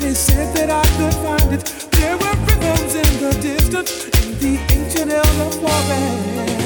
They said that I could find it. There were rhythms in the distance in the ancient elder forest.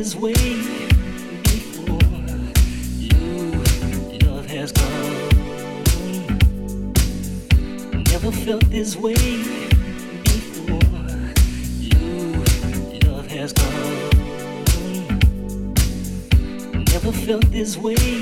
his way before you love has gone. Never felt this way before you love has gone. Never felt this way.